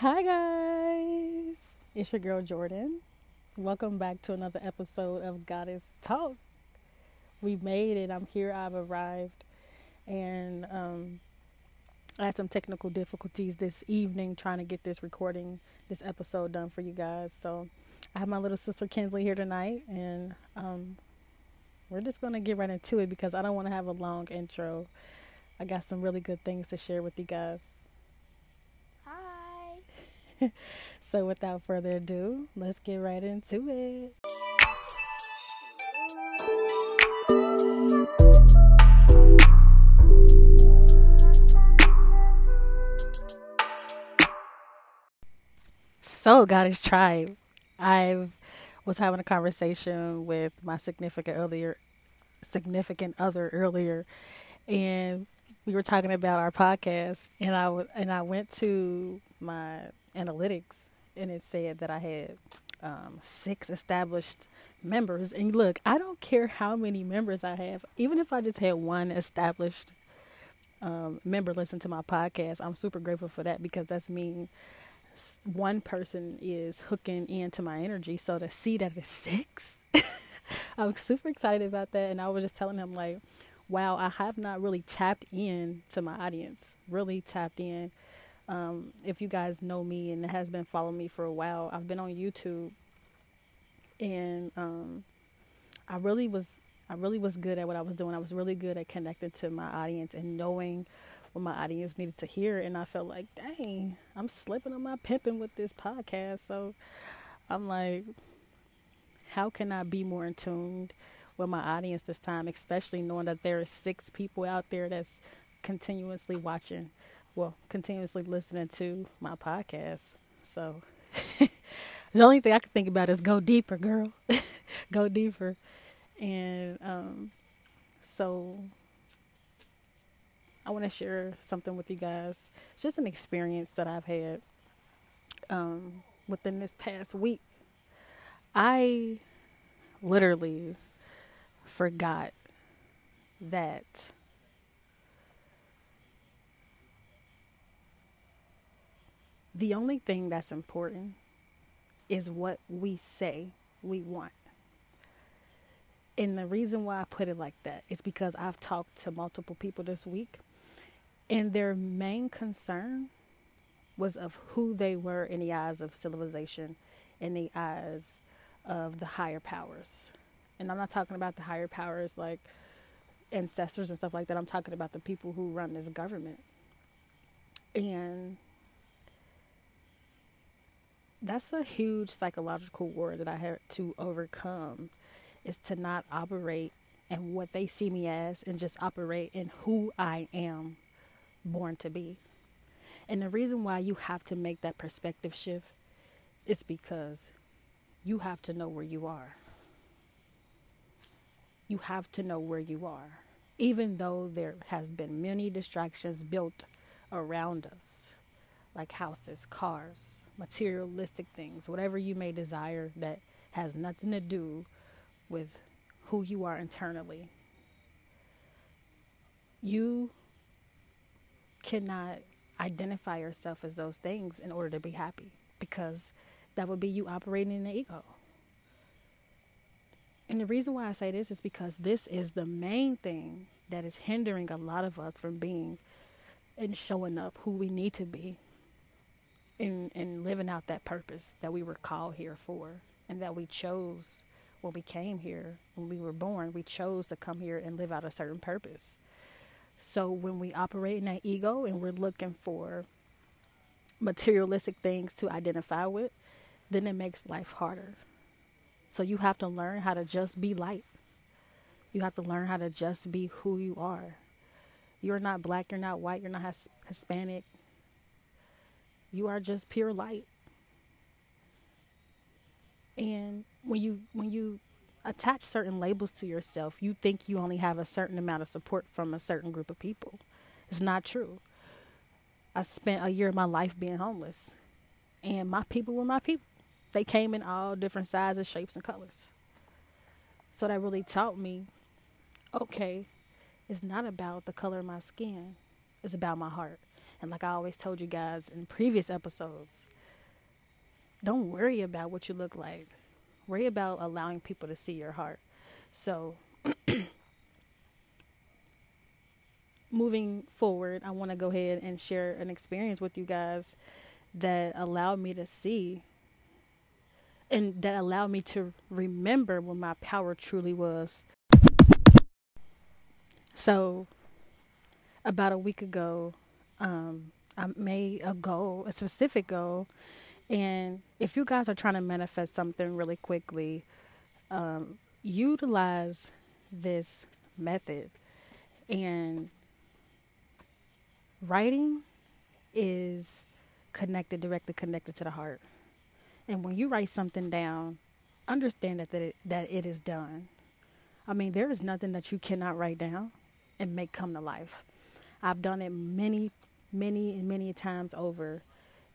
Hi, guys. It's your girl Jordan. Welcome back to another episode of Goddess Talk. We made it. I'm here. I've arrived. And um, I had some technical difficulties this evening trying to get this recording, this episode done for you guys. So I have my little sister Kinsley here tonight. And um, we're just going to get right into it because I don't want to have a long intro. I got some really good things to share with you guys. so without further ado, let's get right into it. So, Goddess Tribe, I was having a conversation with my significant earlier, significant other earlier, and we were talking about our podcast, and I w- and I went to my analytics, and it said that I had um, six established members. And look, I don't care how many members I have, even if I just had one established um, member listen to my podcast, I'm super grateful for that because that's mean one person is hooking into my energy. So to see that it's six, I'm super excited about that. And I was just telling him like, wow, I have not really tapped in to my audience, really tapped in um, if you guys know me and has been following me for a while, I've been on YouTube, and um, I really was I really was good at what I was doing. I was really good at connecting to my audience and knowing what my audience needed to hear. And I felt like, dang, I'm slipping on my pimping with this podcast. So I'm like, how can I be more in tune with my audience this time, especially knowing that there are six people out there that's continuously watching well, continuously listening to my podcast. So the only thing I can think about is go deeper, girl. go deeper. And um, so I want to share something with you guys. It's just an experience that I've had um, within this past week. I literally forgot that The only thing that's important is what we say we want. And the reason why I put it like that is because I've talked to multiple people this week, and their main concern was of who they were in the eyes of civilization, in the eyes of the higher powers. And I'm not talking about the higher powers like ancestors and stuff like that. I'm talking about the people who run this government. And that's a huge psychological war that I had to overcome is to not operate in what they see me as and just operate in who I am born to be. And the reason why you have to make that perspective shift is because you have to know where you are. You have to know where you are. Even though there has been many distractions built around us, like houses, cars, materialistic things, whatever you may desire that has nothing to do with who you are internally. You cannot identify yourself as those things in order to be happy because that would be you operating in the ego. And the reason why I say this is because this is the main thing that is hindering a lot of us from being and showing up who we need to be and, and living out that purpose that we were called here for and that we chose when we came here, when we were born, we chose to come here and live out a certain purpose. So when we operate in that ego and we're looking for materialistic things to identify with, then it makes life harder. So you have to learn how to just be light. You have to learn how to just be who you are. You're not black, you're not white, you're not Hispanic, you are just pure light. And when you when you attach certain labels to yourself, you think you only have a certain amount of support from a certain group of people. It's not true. I spent a year of my life being homeless, and my people were my people. They came in all different sizes, shapes, and colors. So that really taught me okay, it's not about the color of my skin, it's about my heart. And like I always told you guys in previous episodes, don't worry about what you look like. Worry about allowing people to see your heart. So, moving forward, I want to go ahead and share an experience with you guys that allowed me to see and that allowed me to remember what my power truly was. So, about a week ago, um, I made a goal, a specific goal. And if you guys are trying to manifest something really quickly, um, utilize this method. And writing is connected, directly connected to the heart. And when you write something down, understand that, that, it, that it is done. I mean, there is nothing that you cannot write down and make come to life. I've done it many, many, and many times over,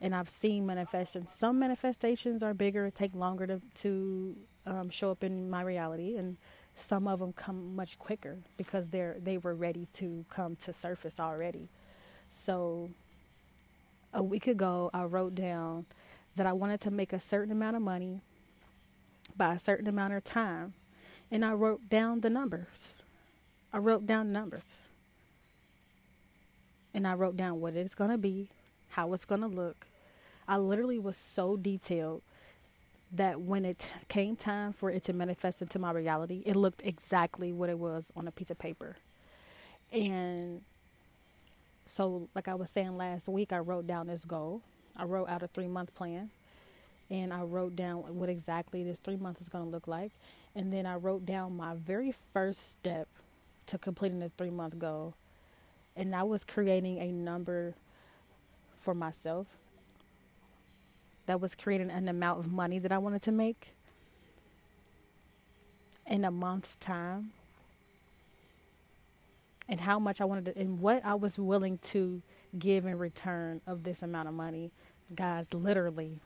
and I've seen manifestations. Some manifestations are bigger, take longer to to um, show up in my reality, and some of them come much quicker because they're they were ready to come to surface already. So, a week ago, I wrote down that I wanted to make a certain amount of money by a certain amount of time, and I wrote down the numbers. I wrote down numbers and I wrote down what it's going to be, how it's going to look. I literally was so detailed that when it came time for it to manifest into my reality, it looked exactly what it was on a piece of paper. And so, like I was saying last week, I wrote down this goal. I wrote out a three month plan and I wrote down what exactly this three months is going to look like. And then I wrote down my very first step to completing this three month goal and I was creating a number for myself that was creating an amount of money that I wanted to make in a month's time. And how much I wanted to and what I was willing to give in return of this amount of money guys literally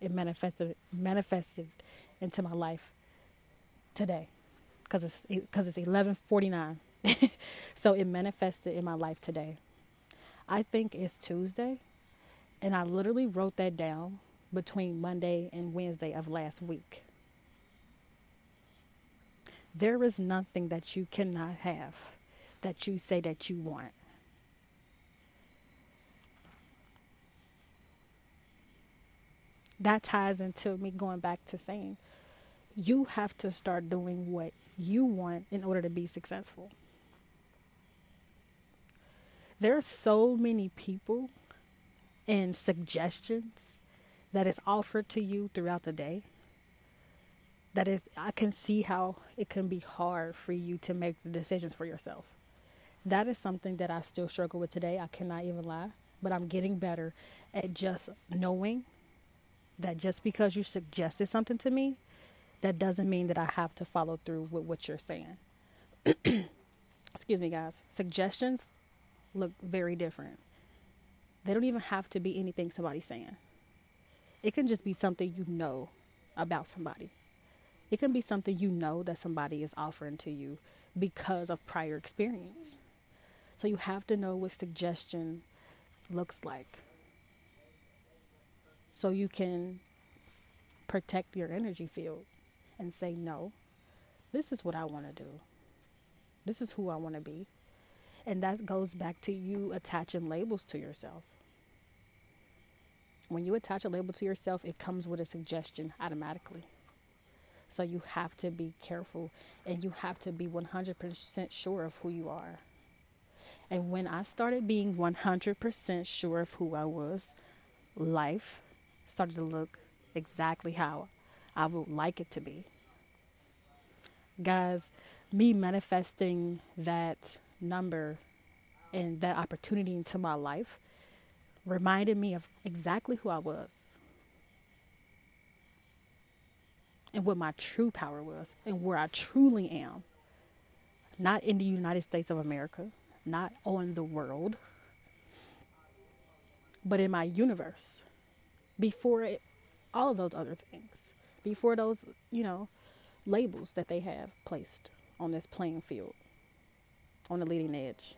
it manifested manifested into my life today. Because it's because it's 11:49 so it manifested in my life today. I think it's Tuesday, and I literally wrote that down between Monday and Wednesday of last week. There is nothing that you cannot have that you say that you want. That ties into me going back to saying you have to start doing what you want in order to be successful there are so many people and suggestions that is offered to you throughout the day that is I can see how it can be hard for you to make the decisions for yourself. That is something that I still struggle with today. I cannot even lie, but I'm getting better at just knowing that just because you suggested something to me, that doesn't mean that I have to follow through with what you're saying. Excuse me, guys. Suggestions look very different. They don't even have to be anything somebody's saying. It can just be something you know about somebody. It can be something you know that somebody is offering to you because of prior experience. So you have to know what suggestion looks like. So you can protect your energy field and say, no, this is what I want to do. This is who I want to be. And that goes back to you attaching labels to yourself. When you attach a label to yourself, it comes with a suggestion automatically. So you have to be careful and you have to be 100% sure of who you are. And when I started being 100% sure of who I was, life started to look exactly how I would like it to be. Guys, me manifesting that number and that opportunity into my life reminded me of exactly who I was and what my true power was and where I truly am. Not in the United States of America, not on the world, but in my universe. Before it, all of those other things, before those, you know, labels that they have placed on this playing field on the leading edge.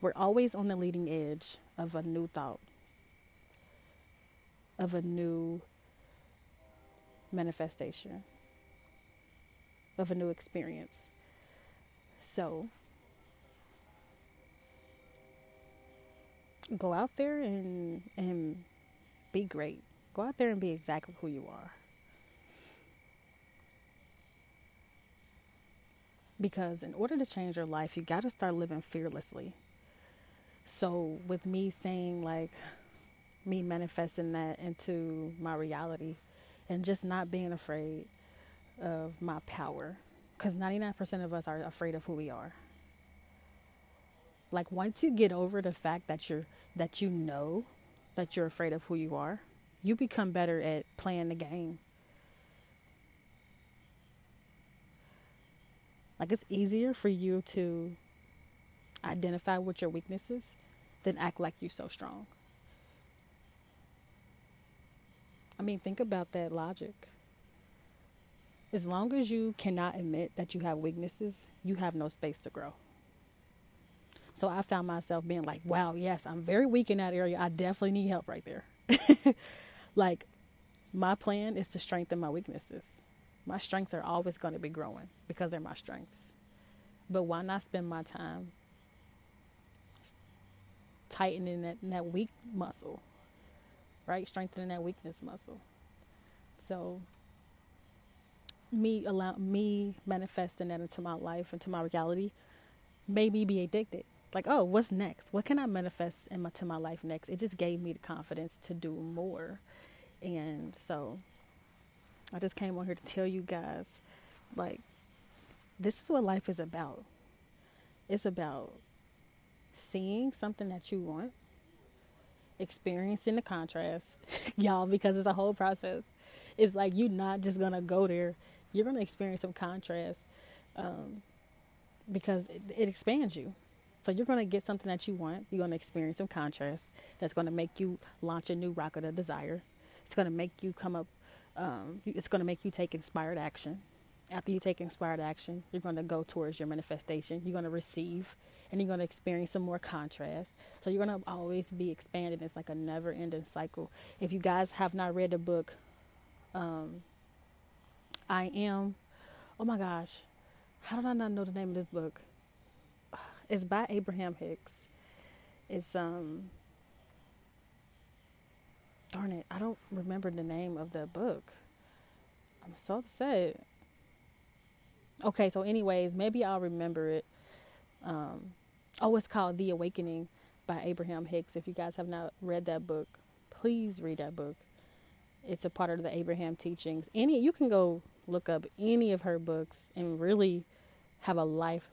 We're always on the leading edge of a new thought, of a new manifestation, of a new experience. So, go out there and and be great. Go out there and be exactly who you are. Because in order to change your life, you got to start living fearlessly. So, with me saying, like, me manifesting that into my reality and just not being afraid of my power. Because 99% of us are afraid of who we are. Like, once you get over the fact that you're, that you know that you're afraid of who you are, you become better at playing the game. Like it's easier for you to identify what your weaknesses than act like you're so strong. I mean, think about that logic. As long as you cannot admit that you have weaknesses, you have no space to grow. So I found myself being like, wow, yes, I'm very weak in that area. I definitely need help right there. like, my plan is to strengthen my weaknesses. My strengths are always going to be growing because they're my strengths. But why not spend my time tightening that, that weak muscle, right? Strengthening that weakness muscle. So, me allow me manifesting that into my life, into my reality, made me be addicted like, oh, what's next? What can I manifest into my life next? It just gave me the confidence to do more. And so I just came on here to tell you guys, like, this is what life is about. It's about seeing something that you want, experiencing the contrast, y'all, because it's a whole process. It's like you're not just gonna go there, you're gonna experience some contrast um, because it, it expands you so you're going to get something that you want. You're going to experience some contrast that's going to make you launch a new rocket of desire. It's going to make you come up. Um, it's going to make you take inspired action. After you take inspired action, you're going to go towards your manifestation. You're going to receive, and you're going to experience some more contrast. So you're going to always be expanding. It's like a never-ending cycle. If you guys have not read the book, um, I am. Oh my gosh, how did I not know the name of this book? It's by Abraham Hicks. It's um darn it, I don't remember the name of the book. I'm so upset. Okay, so anyways, maybe I'll remember it. Um oh, it's called The Awakening by Abraham Hicks. If you guys have not read that book, please read that book. It's a part of the Abraham teachings. Any you can go look up any of her books and really have a life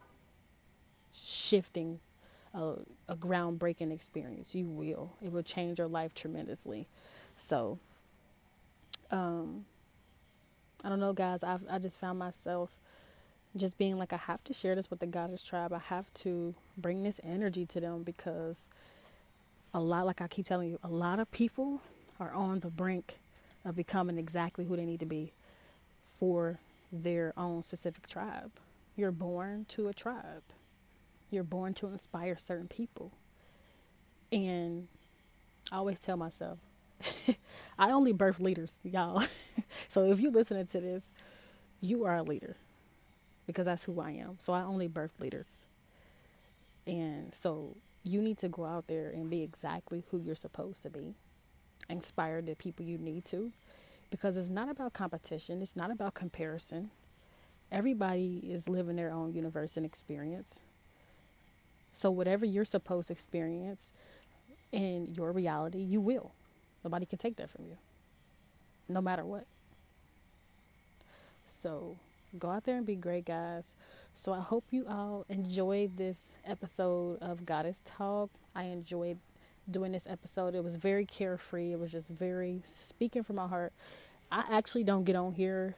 shifting, a, a groundbreaking experience. You will. It will change your life tremendously. So, um, I don't know, guys. I've I just found myself just being like, I have to share this with the Goddess tribe. I have to bring this energy to them because a lot, like I keep telling you, a lot of people are on the brink of becoming exactly who they need to be for their own specific tribe. You're born to a tribe. You're born to inspire certain people. And I always tell myself, I only birth leaders, y'all. so if you're listening to this, you are a leader because that's who I am. So I only birth leaders. And so you need to go out there and be exactly who you're supposed to be. Inspire the people you need to because it's not about competition, it's not about comparison. Everybody is living their own universe and experience. So, whatever you're supposed to experience in your reality, you will. Nobody can take that from you, no matter what. So, go out there and be great, guys. So, I hope you all enjoyed this episode of Goddess Talk. I enjoyed doing this episode. It was very carefree, it was just very speaking from my heart. I actually don't get on here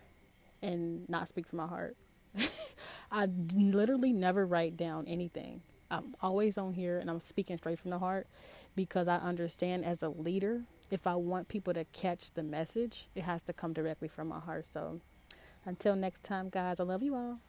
and not speak from my heart. I literally never write down anything. I'm always on here and I'm speaking straight from the heart because I understand as a leader, if I want people to catch the message, it has to come directly from my heart. So until next time, guys, I love you all.